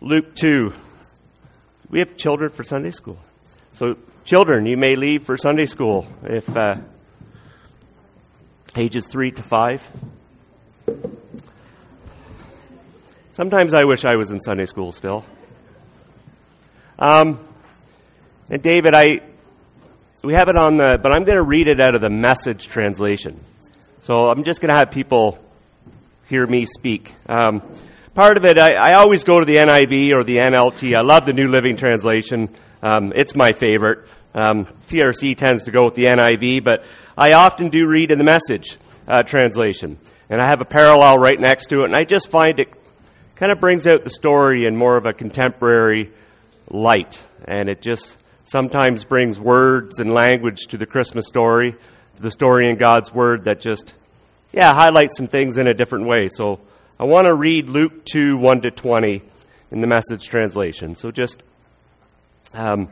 Luke 2. We have children for Sunday school. So, children, you may leave for Sunday school if uh, ages 3 to 5. Sometimes I wish I was in Sunday school still. Um, and David, I we have it on the, but I'm going to read it out of the message translation. So I'm just going to have people hear me speak. Um, part of it, I, I, always go to the NIV or the NLT. I love the New Living Translation. Um, it's my favorite. Um, CRC tends to go with the NIV, but I often do read in the message uh, translation. And I have a parallel right next to it, and I just find it kind of brings out the story in more of a contemporary light. And it just sometimes brings words and language to the Christmas story, to the story in God's Word that just, yeah, highlights some things in a different way. So I want to read Luke 2 1 to 20 in the message translation. So just um,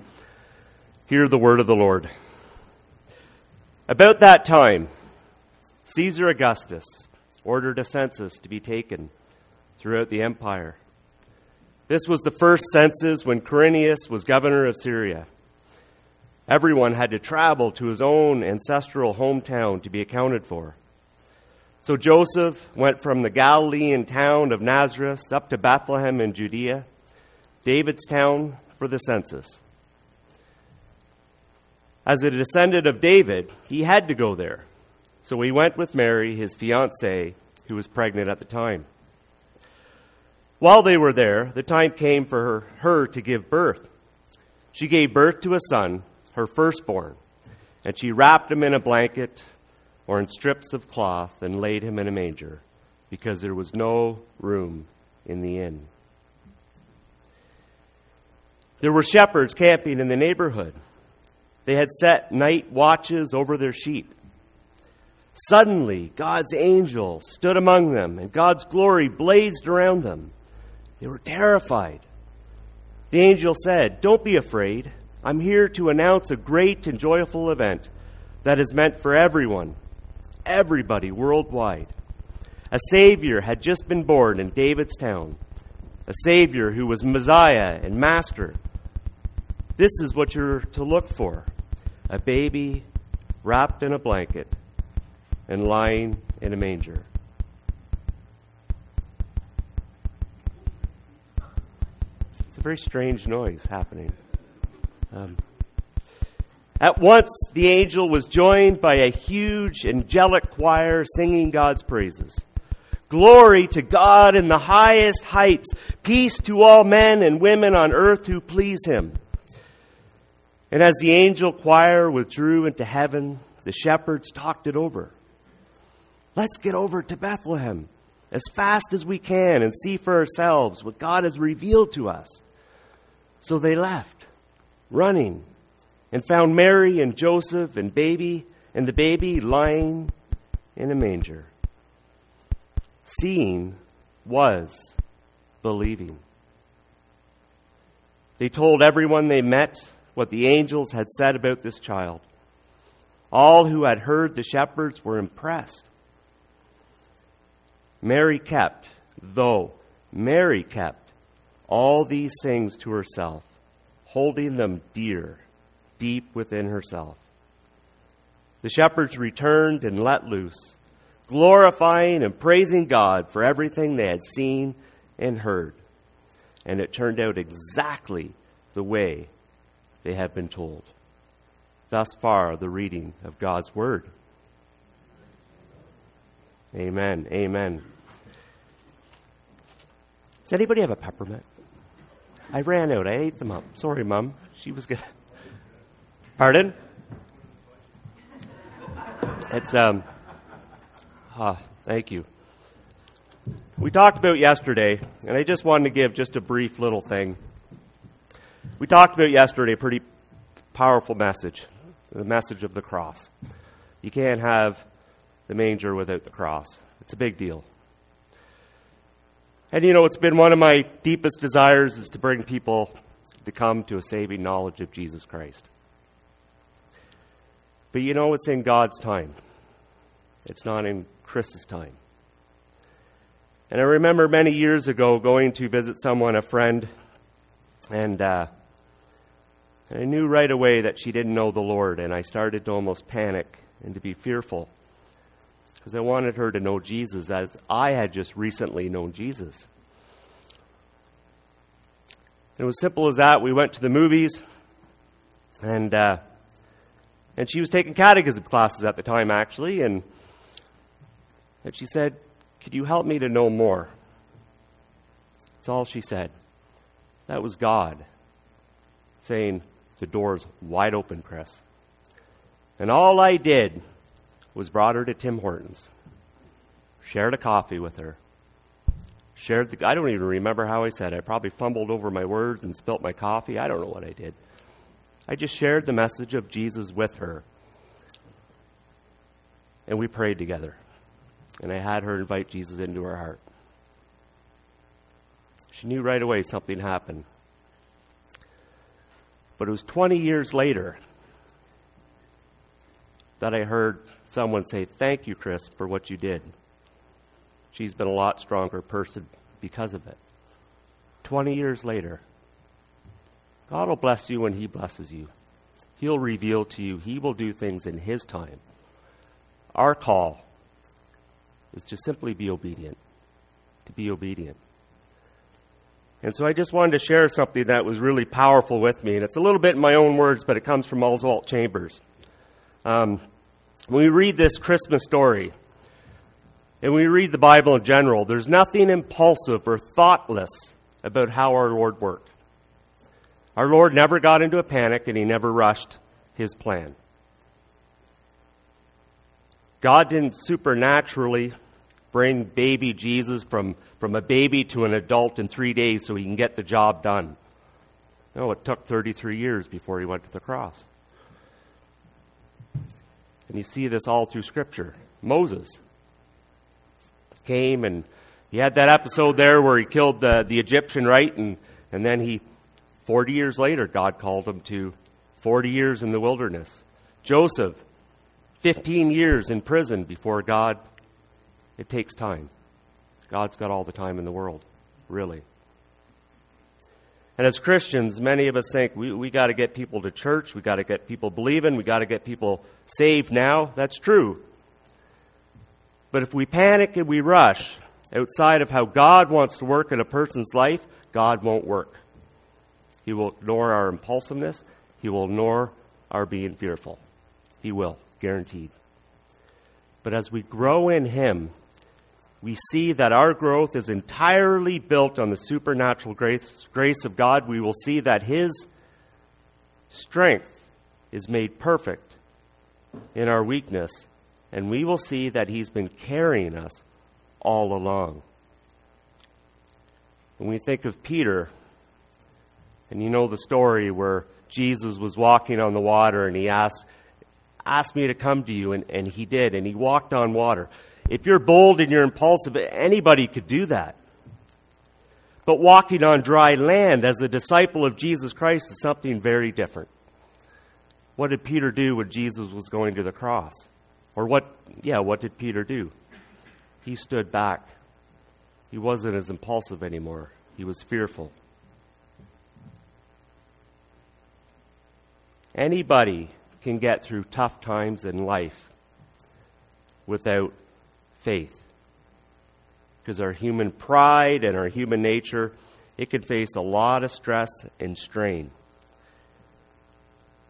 hear the word of the Lord. About that time, Caesar Augustus ordered a census to be taken throughout the empire. This was the first census when Quirinius was governor of Syria. Everyone had to travel to his own ancestral hometown to be accounted for. So Joseph went from the Galilean town of Nazareth up to Bethlehem in Judea, David's town, for the census. As a descendant of David, he had to go there. So he went with Mary, his fiancee, who was pregnant at the time. While they were there, the time came for her, her to give birth. She gave birth to a son her firstborn, and she wrapped him in a blanket or in strips of cloth and laid him in a manger, because there was no room in the inn. There were shepherds camping in the neighborhood. They had set night watches over their sheep. Suddenly, God's angel stood among them, and God's glory blazed around them. They were terrified. The angel said, Don't be afraid. I'm here to announce a great and joyful event that is meant for everyone, everybody worldwide. A Savior had just been born in David's town, a Savior who was Messiah and Master. This is what you're to look for a baby wrapped in a blanket and lying in a manger. It's a very strange noise happening. Um, at once, the angel was joined by a huge angelic choir singing God's praises. Glory to God in the highest heights, peace to all men and women on earth who please him. And as the angel choir withdrew into heaven, the shepherds talked it over. Let's get over to Bethlehem as fast as we can and see for ourselves what God has revealed to us. So they left running and found Mary and Joseph and baby and the baby lying in a manger. Seeing was believing. They told everyone they met what the angels had said about this child. All who had heard the shepherds were impressed. Mary kept, though Mary kept, all these things to herself holding them dear, deep within herself. The shepherds returned and let loose, glorifying and praising God for everything they had seen and heard. And it turned out exactly the way they had been told. Thus far, the reading of God's Word. Amen. Amen. Does anybody have a peppermint? I ran out. I ate them up. Sorry, Mom. She was good. Pardon? It's, um, ah, thank you. We talked about yesterday, and I just wanted to give just a brief little thing. We talked about yesterday a pretty powerful message the message of the cross. You can't have the manger without the cross, it's a big deal. And you know, it's been one of my deepest desires is to bring people to come to a saving knowledge of Jesus Christ. But you know, it's in God's time. It's not in Chris's time. And I remember many years ago going to visit someone, a friend, and uh, I knew right away that she didn't know the Lord, and I started to almost panic and to be fearful because I wanted her to know Jesus as I had just recently known Jesus. It was simple as that. We went to the movies, and uh, and she was taking catechism classes at the time, actually, and and she said, could you help me to know more? That's all she said. That was God saying, The door's wide open, Chris. And all I did was brought her to Tim Hortons, shared a coffee with her, shared the. I don't even remember how I said it. I probably fumbled over my words and spilt my coffee. I don't know what I did. I just shared the message of Jesus with her. And we prayed together and I had her invite Jesus into her heart. She knew right away something happened. But it was 20 years later that I heard someone say, Thank you, Chris, for what you did. She's been a lot stronger person because of it. 20 years later, God will bless you when He blesses you. He'll reveal to you, He will do things in His time. Our call is to simply be obedient. To be obedient. And so I just wanted to share something that was really powerful with me. And it's a little bit in my own words, but it comes from Oswald Chambers. Um, when we read this Christmas story, and we read the Bible in general, there's nothing impulsive or thoughtless about how our Lord worked. Our Lord never got into a panic and he never rushed his plan. God didn't supernaturally bring baby Jesus from, from a baby to an adult in three days so he can get the job done. No, it took 33 years before he went to the cross. And you see this all through Scripture. Moses came and he had that episode there where he killed the, the Egyptian, right? And, and then he, 40 years later, God called him to 40 years in the wilderness. Joseph, 15 years in prison before God it takes time. God's got all the time in the world, really. And as Christians, many of us think we, we got to get people to church, we got to get people believing, we got to get people saved now. That's true. But if we panic and we rush outside of how God wants to work in a person's life, God won't work. He will ignore our impulsiveness, He will ignore our being fearful. He will, guaranteed. But as we grow in Him, we see that our growth is entirely built on the supernatural grace, grace of God. We will see that His strength is made perfect in our weakness, and we will see that He's been carrying us all along. When we think of Peter, and you know the story where Jesus was walking on the water and he asked, asked me to come to you, and, and he did, and he walked on water. If you're bold and you're impulsive, anybody could do that. But walking on dry land as a disciple of Jesus Christ is something very different. What did Peter do when Jesus was going to the cross? Or what, yeah, what did Peter do? He stood back. He wasn't as impulsive anymore, he was fearful. Anybody can get through tough times in life without faith. Because our human pride and our human nature, it can face a lot of stress and strain.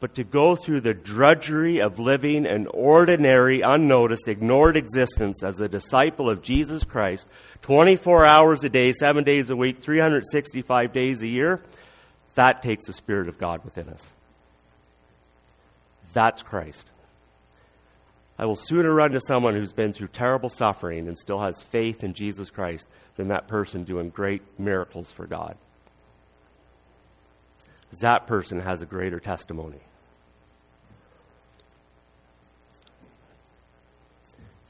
But to go through the drudgery of living an ordinary, unnoticed, ignored existence as a disciple of Jesus Christ, 24 hours a day, 7 days a week, 365 days a year, that takes the Spirit of God within us. That's Christ. I will sooner run to someone who's been through terrible suffering and still has faith in Jesus Christ than that person doing great miracles for God. That person has a greater testimony.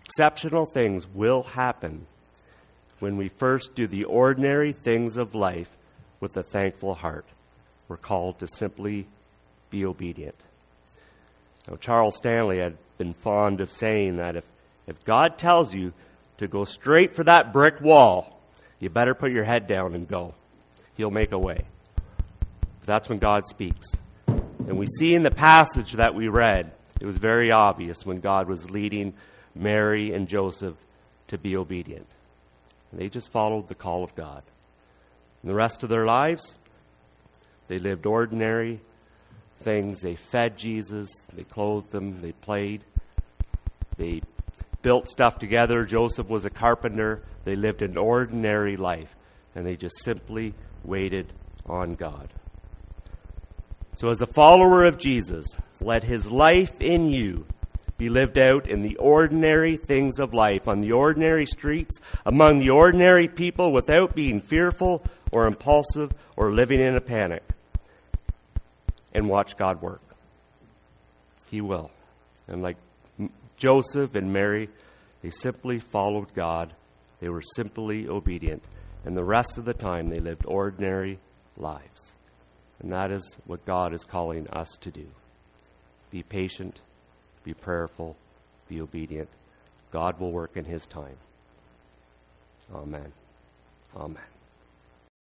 Exceptional things will happen when we first do the ordinary things of life with a thankful heart. We're called to simply be obedient. Now, Charles Stanley had been fond of saying that if, if God tells you to go straight for that brick wall, you better put your head down and go. He'll make a way. That's when God speaks. And we see in the passage that we read, it was very obvious when God was leading Mary and Joseph to be obedient. And they just followed the call of God. And the rest of their lives, they lived ordinary things. They fed Jesus, they clothed him, they played, they built stuff together. Joseph was a carpenter. They lived an ordinary life, and they just simply waited on God. So, as a follower of Jesus, let his life in you be lived out in the ordinary things of life, on the ordinary streets, among the ordinary people, without being fearful or impulsive or living in a panic. And watch God work. He will. And like Joseph and Mary, they simply followed God. They were simply obedient. And the rest of the time, they lived ordinary lives. And that is what God is calling us to do. Be patient, be prayerful, be obedient. God will work in His time. Amen. Amen.